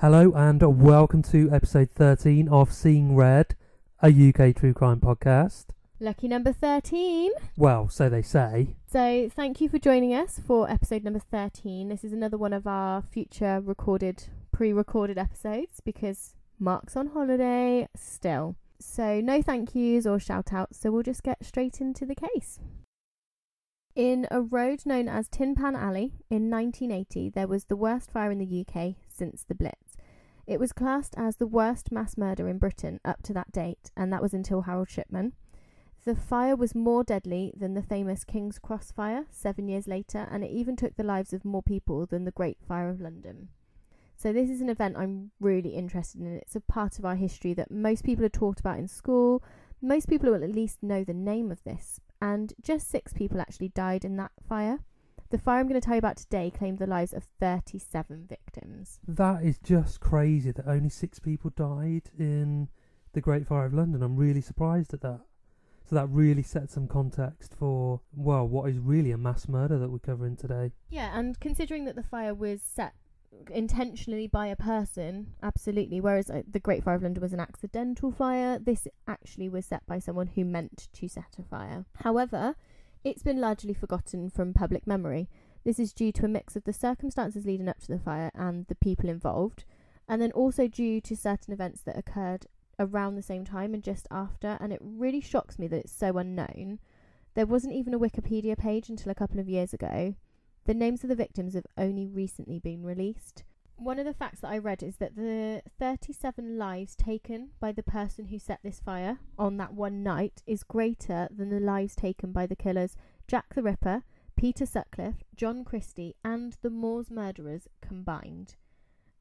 Hello and welcome to episode 13 of Seeing Red, a UK true crime podcast. Lucky number 13. Well, so they say. So, thank you for joining us for episode number 13. This is another one of our future recorded, pre recorded episodes because Mark's on holiday still. So, no thank yous or shout outs, so we'll just get straight into the case. In a road known as Tin Pan Alley in 1980, there was the worst fire in the UK since the Blitz. It was classed as the worst mass murder in Britain up to that date, and that was until Harold Shipman. The fire was more deadly than the famous King's Cross fire seven years later, and it even took the lives of more people than the Great Fire of London. So, this is an event I'm really interested in. It's a part of our history that most people are taught about in school. Most people will at least know the name of this, and just six people actually died in that fire. The fire I'm going to tell you about today claimed the lives of 37 victims. That is just crazy that only six people died in the Great Fire of London. I'm really surprised at that. So that really sets some context for, well, what is really a mass murder that we're covering today. Yeah, and considering that the fire was set intentionally by a person, absolutely. Whereas uh, the Great Fire of London was an accidental fire, this actually was set by someone who meant to set a fire. However, it's been largely forgotten from public memory. This is due to a mix of the circumstances leading up to the fire and the people involved, and then also due to certain events that occurred around the same time and just after, and it really shocks me that it's so unknown. There wasn't even a Wikipedia page until a couple of years ago. The names of the victims have only recently been released. One of the facts that I read is that the 37 lives taken by the person who set this fire on that one night is greater than the lives taken by the killers Jack the Ripper, Peter Sutcliffe, John Christie, and the Moors murderers combined.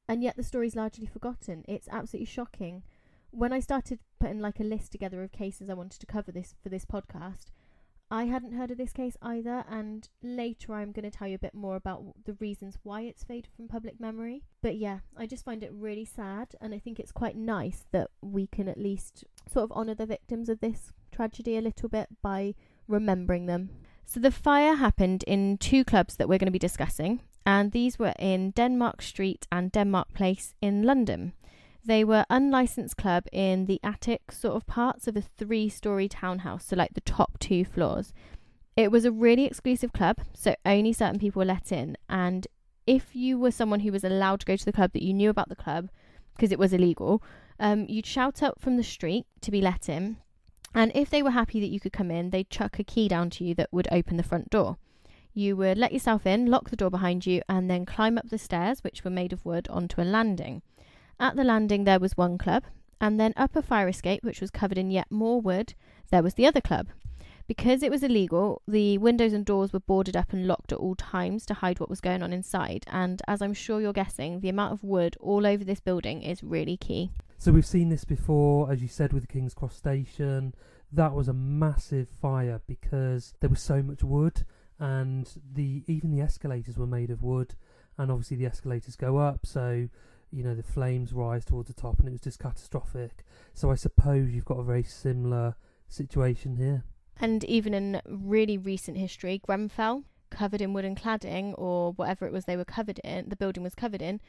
And yet the story is largely forgotten. It's absolutely shocking. When I started putting like a list together of cases I wanted to cover this for this podcast, I hadn't heard of this case either, and later I'm going to tell you a bit more about the reasons why it's faded from public memory. But yeah, I just find it really sad, and I think it's quite nice that we can at least sort of honour the victims of this tragedy a little bit by remembering them. So the fire happened in two clubs that we're going to be discussing, and these were in Denmark Street and Denmark Place in London. They were unlicensed club in the attic sort of parts of a three story townhouse, so like the top two floors. It was a really exclusive club, so only certain people were let in. And if you were someone who was allowed to go to the club that you knew about the club, because it was illegal, um, you'd shout out from the street to be let in. And if they were happy that you could come in, they'd chuck a key down to you that would open the front door. You would let yourself in, lock the door behind you, and then climb up the stairs, which were made of wood, onto a landing. At the landing, there was one club, and then up a fire escape, which was covered in yet more wood, there was the other club. Because it was illegal, the windows and doors were boarded up and locked at all times to hide what was going on inside. And as I'm sure you're guessing, the amount of wood all over this building is really key. So we've seen this before, as you said, with the King's Cross station. That was a massive fire because there was so much wood, and the even the escalators were made of wood, and obviously the escalators go up, so you know the flames rise towards the top, and it was just catastrophic. So I suppose you've got a very similar situation here. And even in really recent history, Grenfell, covered in wooden cladding or whatever it was they were covered in, the building was covered in,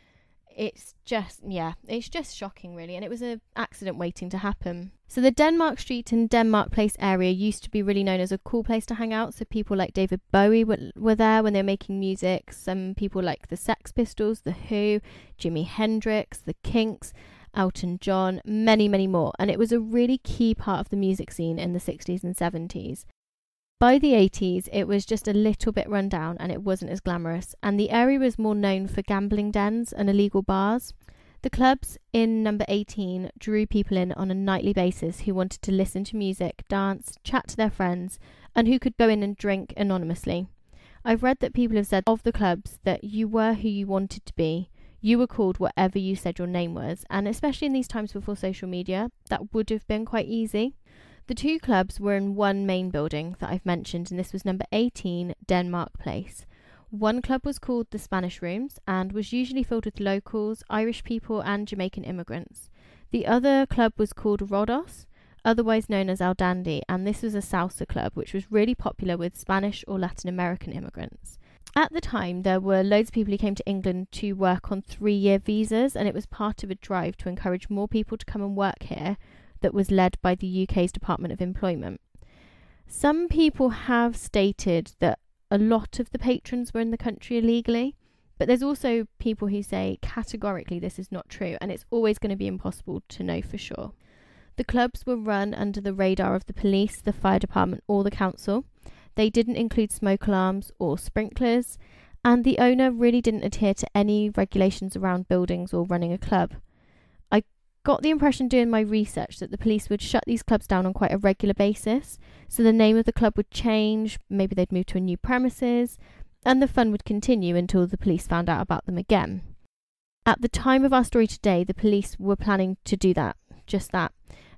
it's just yeah it's just shocking really and it was an accident waiting to happen. So the denmark street and denmark place area used to be really known as a cool place to hang out so people like david bowie were, were there when they were making music. Some people like the sex pistols the who jimi hendrix the kinks elton john many many more and it was a really key part of the music scene in the 60s and 70s by the 80s, it was just a little bit run down and it wasn't as glamorous, and the area was more known for gambling dens and illegal bars. The clubs in number 18 drew people in on a nightly basis who wanted to listen to music, dance, chat to their friends, and who could go in and drink anonymously. I've read that people have said of the clubs that you were who you wanted to be. You were called whatever you said your name was, and especially in these times before social media, that would have been quite easy. The two clubs were in one main building that I've mentioned, and this was number 18, Denmark Place. One club was called the Spanish Rooms and was usually filled with locals, Irish people, and Jamaican immigrants. The other club was called Rodos, otherwise known as El Dandy, and this was a salsa club which was really popular with Spanish or Latin American immigrants. At the time, there were loads of people who came to England to work on three year visas, and it was part of a drive to encourage more people to come and work here that was led by the UK's Department of Employment. Some people have stated that a lot of the patrons were in the country illegally, but there's also people who say categorically this is not true, and it's always going to be impossible to know for sure. The clubs were run under the radar of the police, the fire department, or the council. They didn't include smoke alarms or sprinklers, and the owner really didn't adhere to any regulations around buildings or running a club. Got the impression doing my research that the police would shut these clubs down on quite a regular basis, so the name of the club would change, maybe they'd move to a new premises, and the fun would continue until the police found out about them again. At the time of our story today, the police were planning to do that, just that.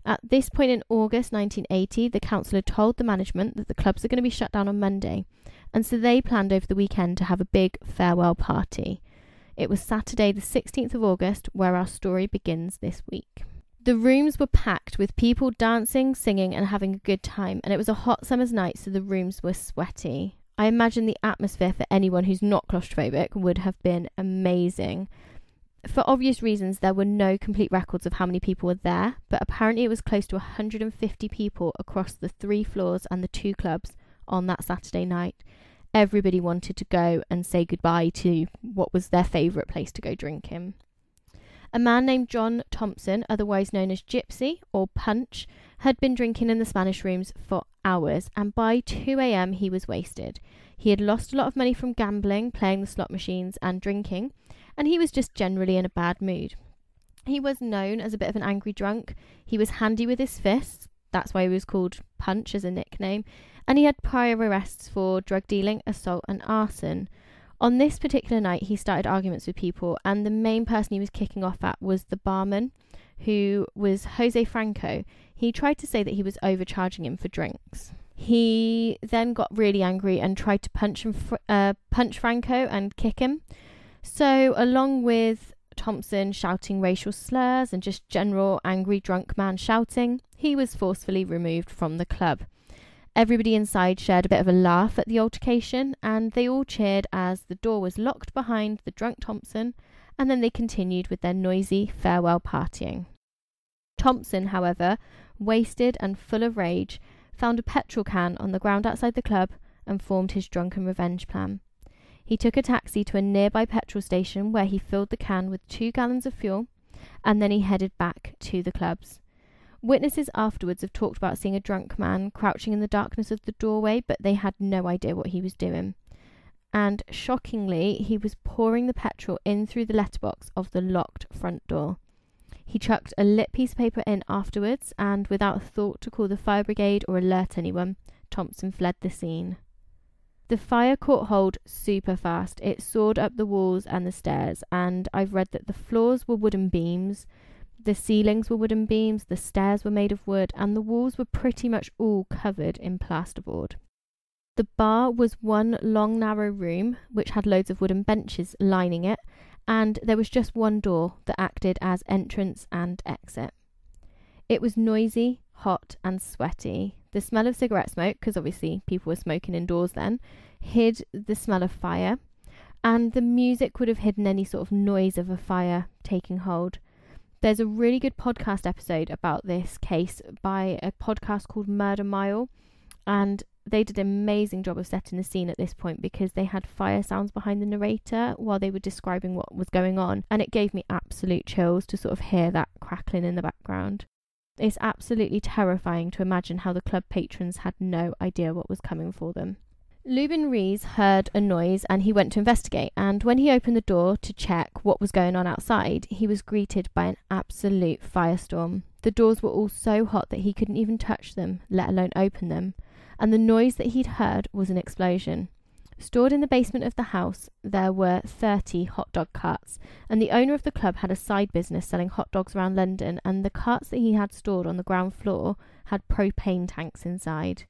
At this point in August 1980, the council had told the management that the clubs are going to be shut down on Monday, and so they planned over the weekend to have a big farewell party. It was Saturday, the 16th of August, where our story begins this week. The rooms were packed with people dancing, singing, and having a good time, and it was a hot summer's night, so the rooms were sweaty. I imagine the atmosphere for anyone who's not claustrophobic would have been amazing. For obvious reasons, there were no complete records of how many people were there, but apparently it was close to 150 people across the three floors and the two clubs on that Saturday night. Everybody wanted to go and say goodbye to what was their favourite place to go drinking. A man named John Thompson, otherwise known as Gypsy or Punch, had been drinking in the Spanish rooms for hours, and by 2 a.m. he was wasted. He had lost a lot of money from gambling, playing the slot machines, and drinking, and he was just generally in a bad mood. He was known as a bit of an angry drunk. He was handy with his fists, that's why he was called Punch as a nickname, and he had prior arrests for drug dealing, assault, and arson. On this particular night, he started arguments with people, and the main person he was kicking off at was the barman, who was Jose Franco. He tried to say that he was overcharging him for drinks. He then got really angry and tried to punch him, uh, punch Franco and kick him. So, along with Thompson shouting racial slurs and just general angry drunk man shouting, he was forcefully removed from the club. Everybody inside shared a bit of a laugh at the altercation, and they all cheered as the door was locked behind the drunk Thompson, and then they continued with their noisy farewell partying. Thompson, however, wasted and full of rage, found a petrol can on the ground outside the club and formed his drunken revenge plan. He took a taxi to a nearby petrol station where he filled the can with two gallons of fuel and then he headed back to the clubs. Witnesses afterwards have talked about seeing a drunk man crouching in the darkness of the doorway, but they had no idea what he was doing. And shockingly, he was pouring the petrol in through the letterbox of the locked front door. He chucked a lit piece of paper in afterwards, and without thought to call the fire brigade or alert anyone, Thompson fled the scene. The fire caught hold super fast. It soared up the walls and the stairs, and I've read that the floors were wooden beams, the ceilings were wooden beams, the stairs were made of wood, and the walls were pretty much all covered in plasterboard. The bar was one long, narrow room which had loads of wooden benches lining it, and there was just one door that acted as entrance and exit. It was noisy, hot, and sweaty. The smell of cigarette smoke, because obviously people were smoking indoors then, hid the smell of fire, and the music would have hidden any sort of noise of a fire taking hold. There's a really good podcast episode about this case by a podcast called Murder Mile, and they did an amazing job of setting the scene at this point because they had fire sounds behind the narrator while they were describing what was going on, and it gave me absolute chills to sort of hear that crackling in the background. It's absolutely terrifying to imagine how the club patrons had no idea what was coming for them. Lubin Rees heard a noise and he went to investigate. And when he opened the door to check what was going on outside, he was greeted by an absolute firestorm. The doors were all so hot that he couldn't even touch them, let alone open them. And the noise that he'd heard was an explosion. Stored in the basement of the house, there were 30 hot dog carts, and the owner of the club had a side business selling hot dogs around London, and the carts that he had stored on the ground floor had propane tanks inside.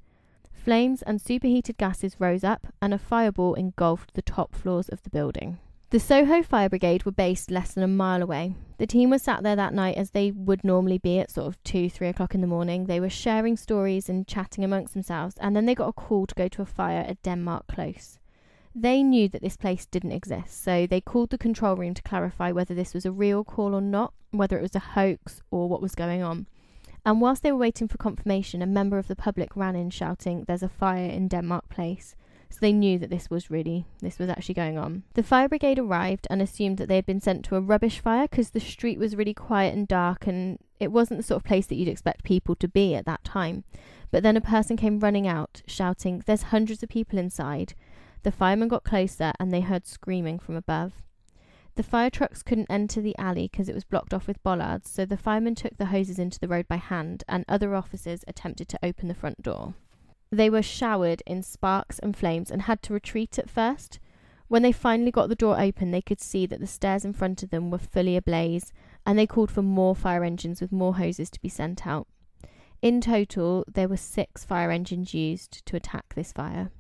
Flames and superheated gases rose up, and a fireball engulfed the top floors of the building. The Soho Fire Brigade were based less than a mile away. The team was sat there that night as they would normally be at sort of two, three o'clock in the morning. They were sharing stories and chatting amongst themselves, and then they got a call to go to a fire at Denmark Close. They knew that this place didn't exist, so they called the control room to clarify whether this was a real call or not, whether it was a hoax or what was going on. And whilst they were waiting for confirmation, a member of the public ran in shouting, There's a fire in Denmark Place. So they knew that this was really, this was actually going on. The fire brigade arrived and assumed that they had been sent to a rubbish fire because the street was really quiet and dark and it wasn't the sort of place that you'd expect people to be at that time. But then a person came running out, shouting, There's hundreds of people inside. The firemen got closer and they heard screaming from above. The fire trucks couldn't enter the alley because it was blocked off with bollards, so the firemen took the hoses into the road by hand, and other officers attempted to open the front door. They were showered in sparks and flames and had to retreat at first. When they finally got the door open, they could see that the stairs in front of them were fully ablaze, and they called for more fire engines with more hoses to be sent out. In total, there were six fire engines used to attack this fire.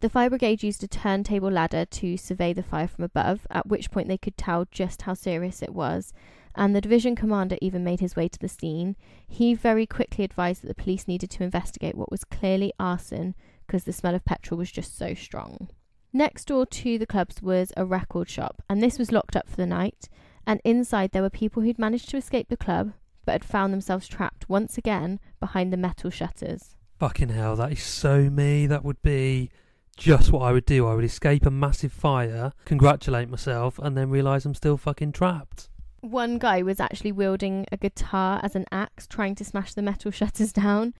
The fire brigade used a turntable ladder to survey the fire from above, at which point they could tell just how serious it was, and the division commander even made his way to the scene. He very quickly advised that the police needed to investigate what was clearly arson because the smell of petrol was just so strong. Next door to the clubs was a record shop, and this was locked up for the night. And inside there were people who'd managed to escape the club, but had found themselves trapped once again behind the metal shutters. Fucking hell, that is so me. That would be just what I would do. I would escape a massive fire, congratulate myself, and then realise I'm still fucking trapped. One guy was actually wielding a guitar as an axe, trying to smash the metal shutters down.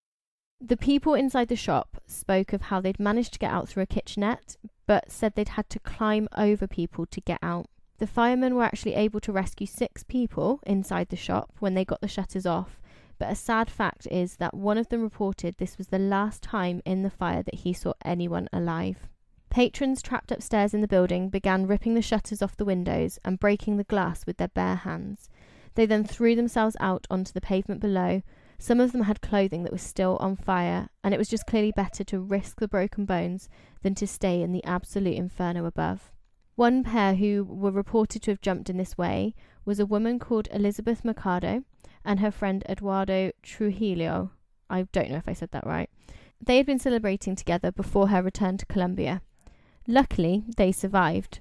The people inside the shop spoke of how they'd managed to get out through a kitchenette, but said they'd had to climb over people to get out. The firemen were actually able to rescue six people inside the shop when they got the shutters off, but a sad fact is that one of them reported this was the last time in the fire that he saw anyone alive. Patrons trapped upstairs in the building began ripping the shutters off the windows and breaking the glass with their bare hands. They then threw themselves out onto the pavement below. Some of them had clothing that was still on fire, and it was just clearly better to risk the broken bones than to stay in the absolute inferno above. One pair who were reported to have jumped in this way was a woman called Elizabeth Mercado and her friend Eduardo Trujillo. I don't know if I said that right. They had been celebrating together before her return to Colombia. Luckily, they survived.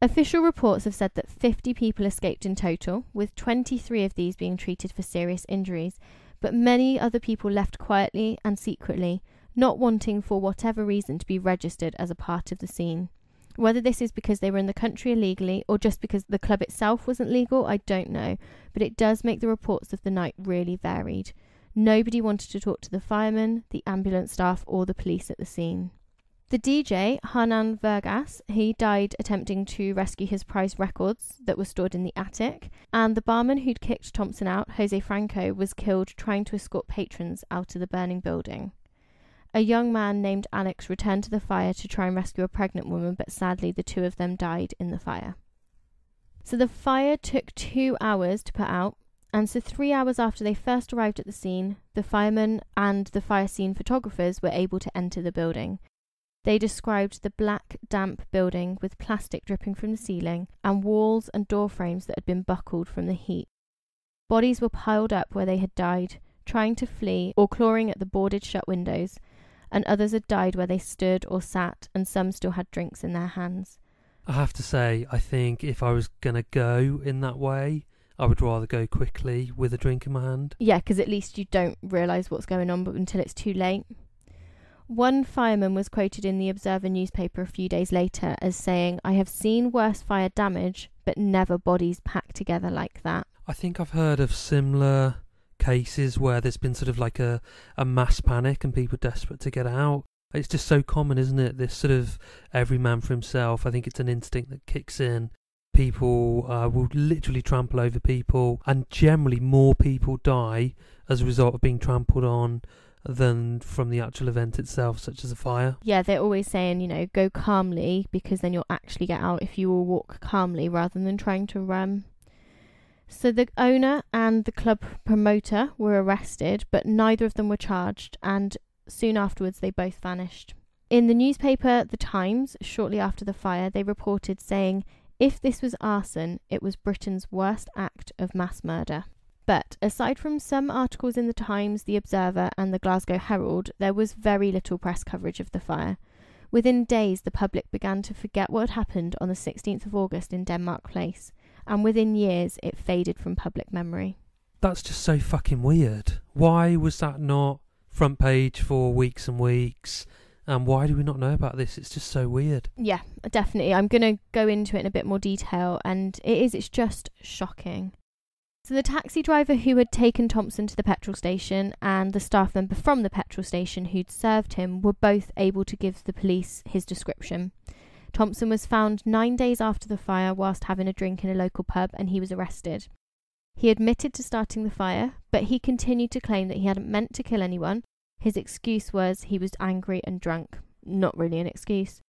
Official reports have said that 50 people escaped in total, with 23 of these being treated for serious injuries, but many other people left quietly and secretly, not wanting for whatever reason to be registered as a part of the scene. Whether this is because they were in the country illegally or just because the club itself wasn't legal, I don't know, but it does make the reports of the night really varied. Nobody wanted to talk to the firemen, the ambulance staff, or the police at the scene. The DJ, Hernan Vergas, he died attempting to rescue his prized records that were stored in the attic, and the barman who'd kicked Thompson out, Jose Franco, was killed trying to escort patrons out of the burning building. A young man named Alex returned to the fire to try and rescue a pregnant woman, but sadly the two of them died in the fire. So the fire took two hours to put out, and so three hours after they first arrived at the scene, the firemen and the fire scene photographers were able to enter the building. They described the black, damp building with plastic dripping from the ceiling and walls and door frames that had been buckled from the heat. Bodies were piled up where they had died, trying to flee or clawing at the boarded shut windows, and others had died where they stood or sat, and some still had drinks in their hands. I have to say, I think if I was going to go in that way, I would rather go quickly with a drink in my hand. Yeah, because at least you don't realise what's going on but until it's too late. One fireman was quoted in the Observer newspaper a few days later as saying, I have seen worse fire damage, but never bodies packed together like that. I think I've heard of similar cases where there's been sort of like a, a mass panic and people desperate to get out. It's just so common, isn't it? This sort of every man for himself. I think it's an instinct that kicks in. People uh, will literally trample over people, and generally more people die as a result of being trampled on than from the actual event itself, such as a fire. Yeah, they're always saying, you know, go calmly because then you'll actually get out if you will walk calmly rather than trying to run. So the owner and the club promoter were arrested, but neither of them were charged, and soon afterwards they both vanished. In the newspaper The Times, shortly after the fire, they reported saying, if this was arson, it was Britain's worst act of mass murder. But aside from some articles in the Times, the Observer, and the Glasgow Herald, there was very little press coverage of the fire. Within days, the public began to forget what had happened on the 16th of August in Denmark Place, and within years, it faded from public memory. That's just so fucking weird. Why was that not front page for weeks and weeks? And why do we not know about this? It's just so weird. Yeah, definitely. I'm going to go into it in a bit more detail, and it is, it's just shocking. So, the taxi driver who had taken Thompson to the petrol station and the staff member from the petrol station who'd served him were both able to give the police his description. Thompson was found nine days after the fire whilst having a drink in a local pub and he was arrested. He admitted to starting the fire, but he continued to claim that he hadn't meant to kill anyone. His excuse was he was angry and drunk. Not really an excuse.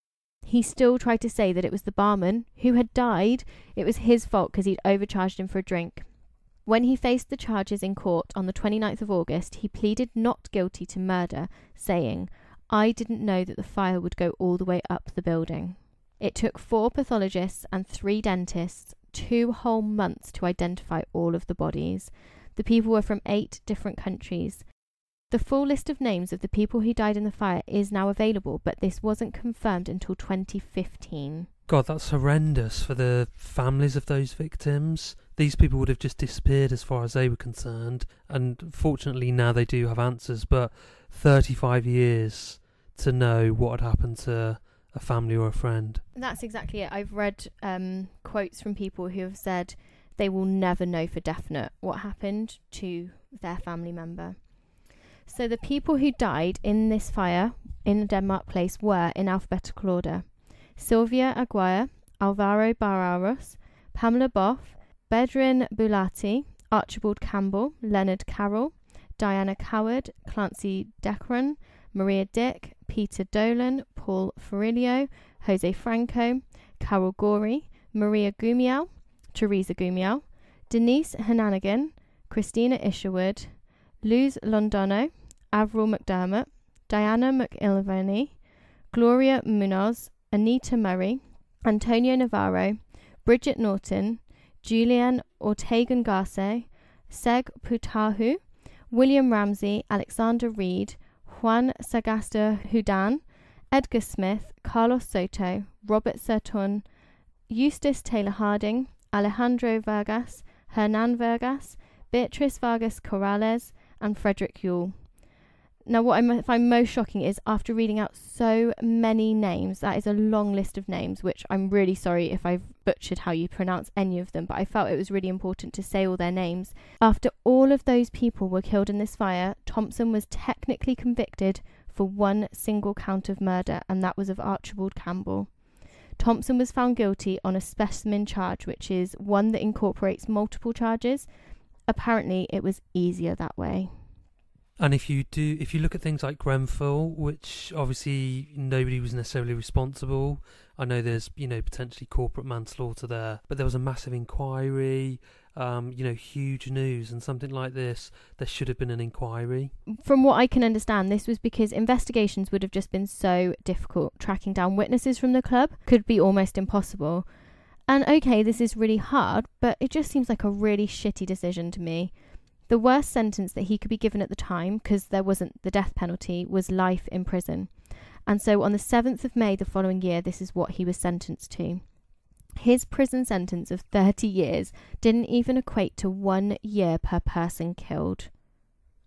He still tried to say that it was the barman who had died. It was his fault because he'd overcharged him for a drink. When he faced the charges in court on the 29th of August, he pleaded not guilty to murder, saying, I didn't know that the fire would go all the way up the building. It took four pathologists and three dentists two whole months to identify all of the bodies. The people were from eight different countries. The full list of names of the people who died in the fire is now available, but this wasn't confirmed until 2015. God, that's horrendous for the families of those victims. These people would have just disappeared as far as they were concerned, and fortunately now they do have answers. But 35 years to know what had happened to a family or a friend. That's exactly it. I've read um, quotes from people who have said they will never know for definite what happened to their family member. So the people who died in this fire in the Denmark Place were in alphabetical order Sylvia Aguirre, Alvaro Barraros, Pamela Boff, Bedrin Bulati, Archibald Campbell, Leonard Carroll, Diana Coward, Clancy Decron, Maria Dick, Peter Dolan, Paul Ferrilio, Jose Franco, Carol Gorey, Maria Gumiel, Teresa Gumiel, Denise Hananigan, Christina Isherwood, Luz Londono, Avril McDermott, Diana McIlvany, Gloria Munoz, Anita Murray, Antonio Navarro, Bridget Norton, Julian Ortegan Garce, Seg Putahu, William Ramsey, Alexander Reed, Juan Sagasta Hudan, Edgar Smith, Carlos Soto, Robert Serton, Eustace Taylor Harding, Alejandro Vargas, Hernan Vargas, Beatrice Vargas Corrales, and Frederick Yule. Now, what I find most shocking is after reading out so many names, that is a long list of names, which I'm really sorry if I've butchered how you pronounce any of them, but I felt it was really important to say all their names. After all of those people were killed in this fire, Thompson was technically convicted for one single count of murder, and that was of Archibald Campbell. Thompson was found guilty on a specimen charge, which is one that incorporates multiple charges. Apparently, it was easier that way. And if you do, if you look at things like Grenfell, which obviously nobody was necessarily responsible, I know there's you know potentially corporate manslaughter there, but there was a massive inquiry, um, you know, huge news, and something like this, there should have been an inquiry. From what I can understand, this was because investigations would have just been so difficult. Tracking down witnesses from the club could be almost impossible. And okay, this is really hard, but it just seems like a really shitty decision to me. The worst sentence that he could be given at the time, because there wasn't the death penalty, was life in prison. And so on the 7th of May the following year, this is what he was sentenced to. His prison sentence of 30 years didn't even equate to one year per person killed.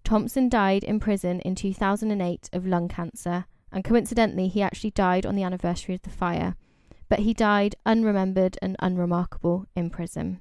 Thompson died in prison in 2008 of lung cancer, and coincidentally, he actually died on the anniversary of the fire. But he died unremembered and unremarkable in prison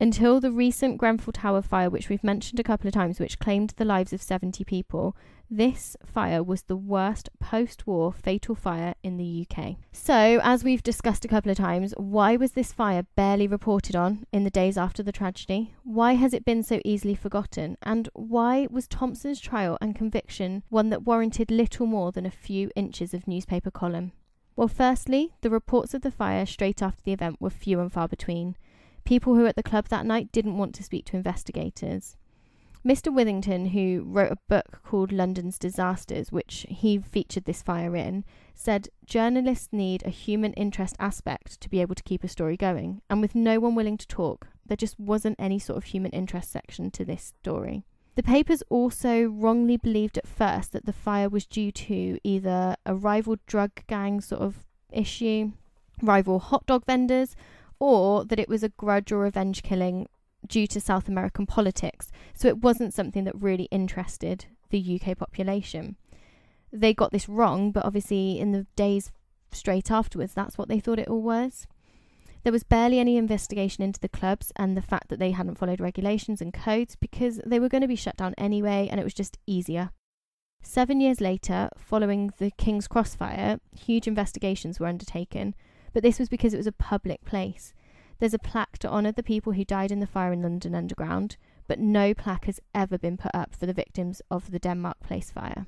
until the recent Grenfell Tower fire, which we've mentioned a couple of times, which claimed the lives of 70 people, this fire was the worst post war fatal fire in the UK. So, as we've discussed a couple of times, why was this fire barely reported on in the days after the tragedy? Why has it been so easily forgotten? And why was Thompson's trial and conviction one that warranted little more than a few inches of newspaper column? Well, firstly, the reports of the fire straight after the event were few and far between. People who were at the club that night didn't want to speak to investigators. Mr. Withington, who wrote a book called London's Disasters, which he featured this fire in, said journalists need a human interest aspect to be able to keep a story going. And with no one willing to talk, there just wasn't any sort of human interest section to this story. The papers also wrongly believed at first that the fire was due to either a rival drug gang sort of issue, rival hot dog vendors, or that it was a grudge or revenge killing due to South American politics. So it wasn't something that really interested the UK population. They got this wrong, but obviously in the days straight afterwards, that's what they thought it all was. There was barely any investigation into the clubs and the fact that they hadn't followed regulations and codes because they were going to be shut down anyway and it was just easier. Seven years later, following the King's Cross fire, huge investigations were undertaken, but this was because it was a public place. There's a plaque to honour the people who died in the fire in London Underground, but no plaque has ever been put up for the victims of the Denmark Place fire.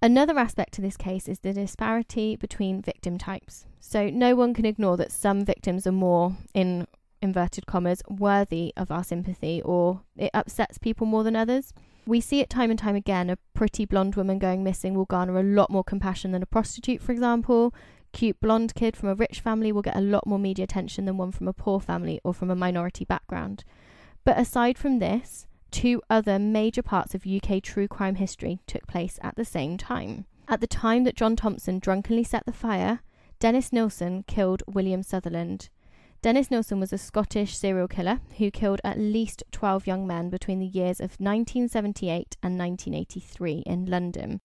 Another aspect to this case is the disparity between victim types. So, no one can ignore that some victims are more, in inverted commas, worthy of our sympathy or it upsets people more than others. We see it time and time again. A pretty blonde woman going missing will garner a lot more compassion than a prostitute, for example. Cute blonde kid from a rich family will get a lot more media attention than one from a poor family or from a minority background. But aside from this, two other major parts of UK true crime history took place at the same time. At the time that John Thompson drunkenly set the fire, Dennis Nilsen killed William Sutherland. Dennis Nilsen was a Scottish serial killer who killed at least 12 young men between the years of 1978 and 1983 in London.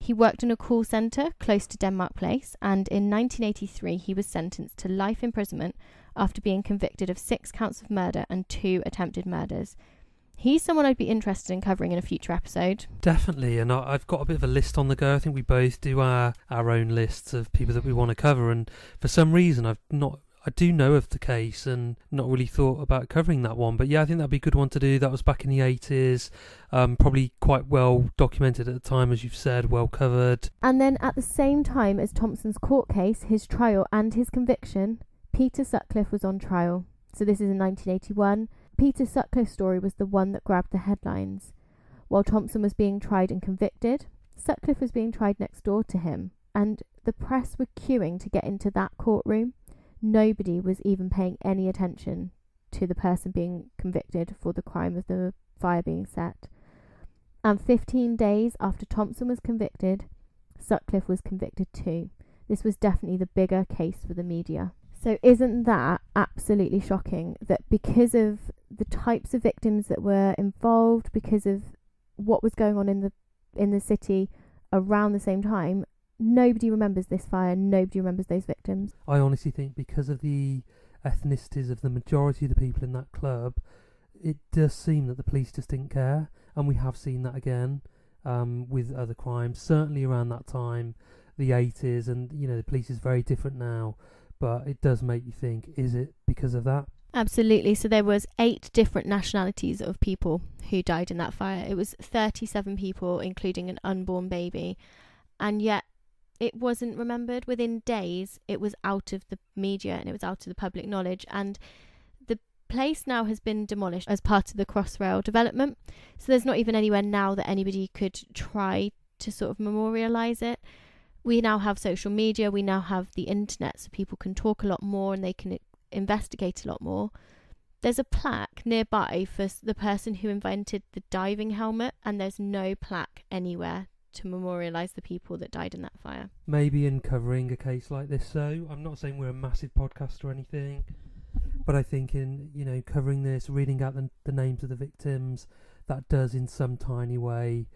He worked in a call centre close to Denmark Place, and in 1983 he was sentenced to life imprisonment after being convicted of six counts of murder and two attempted murders, he's someone I'd be interested in covering in a future episode. Definitely, and I, have got a bit of a list on the go. I think we both do our our own lists of people that we want to cover, and for some reason, I've not. I do know of the case and not really thought about covering that one, but yeah, I think that'd be a good one to do. That was back in the 80s, um, probably quite well documented at the time, as you've said, well covered. And then at the same time as Thompson's court case, his trial, and his conviction, Peter Sutcliffe was on trial. So this is in 1981. Peter Sutcliffe's story was the one that grabbed the headlines. While Thompson was being tried and convicted, Sutcliffe was being tried next door to him, and the press were queuing to get into that courtroom. Nobody was even paying any attention to the person being convicted for the crime of the fire being set. And 15 days after Thompson was convicted, Sutcliffe was convicted too. This was definitely the bigger case for the media. So, isn't that absolutely shocking that because of the types of victims that were involved because of what was going on in the in the city around the same time nobody remembers this fire nobody remembers those victims i honestly think because of the ethnicities of the majority of the people in that club it does seem that the police just didn't care and we have seen that again um, with other crimes certainly around that time the 80s and you know the police is very different now but it does make you think is it because of that Absolutely. So there was eight different nationalities of people who died in that fire. It was 37 people including an unborn baby. And yet it wasn't remembered within days. It was out of the media and it was out of the public knowledge and the place now has been demolished as part of the Crossrail development. So there's not even anywhere now that anybody could try to sort of memorialize it. We now have social media, we now have the internet so people can talk a lot more and they can investigate a lot more. There's a plaque nearby for the person who invented the diving helmet, and there's no plaque anywhere to memorialise the people that died in that fire. Maybe in covering a case like this, so I'm not saying we're a massive podcast or anything, but I think in you know covering this, reading out the, the names of the victims, that does in some tiny way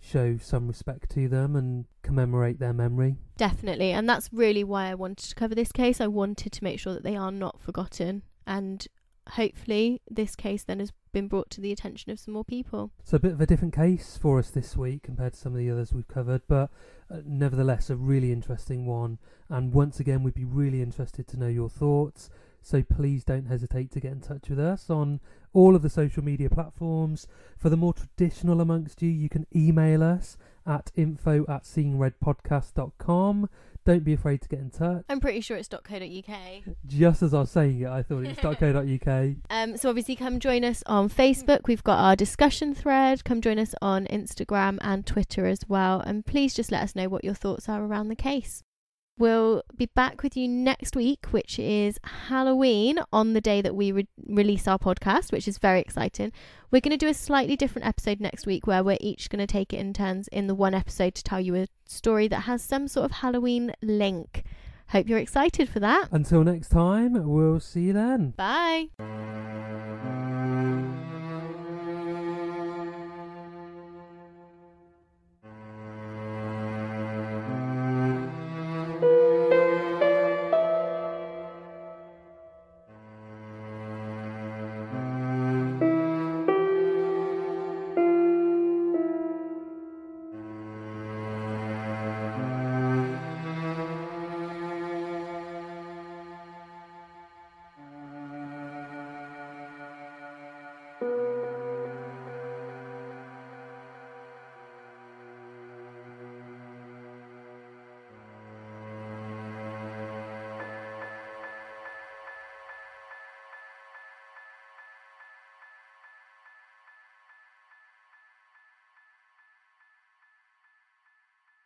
show some respect to them and commemorate their memory. Definitely, and that's really why I wanted to cover this case. I wanted to make sure that they are not forgotten, and hopefully, this case then has been brought to the attention of some more people. So, a bit of a different case for us this week compared to some of the others we've covered, but uh, nevertheless, a really interesting one. And once again, we'd be really interested to know your thoughts. So please don't hesitate to get in touch with us on all of the social media platforms. For the more traditional amongst you, you can email us at info at seeingredpodcast.com. Don't be afraid to get in touch. I'm pretty sure it's .co.uk. Just as I was saying it, I thought it was .co.uk. Um, so obviously come join us on Facebook. We've got our discussion thread. Come join us on Instagram and Twitter as well. And please just let us know what your thoughts are around the case. We'll be back with you next week, which is Halloween on the day that we re- release our podcast, which is very exciting. We're going to do a slightly different episode next week where we're each going to take it in turns in the one episode to tell you a story that has some sort of Halloween link. Hope you're excited for that. Until next time, we'll see you then. Bye.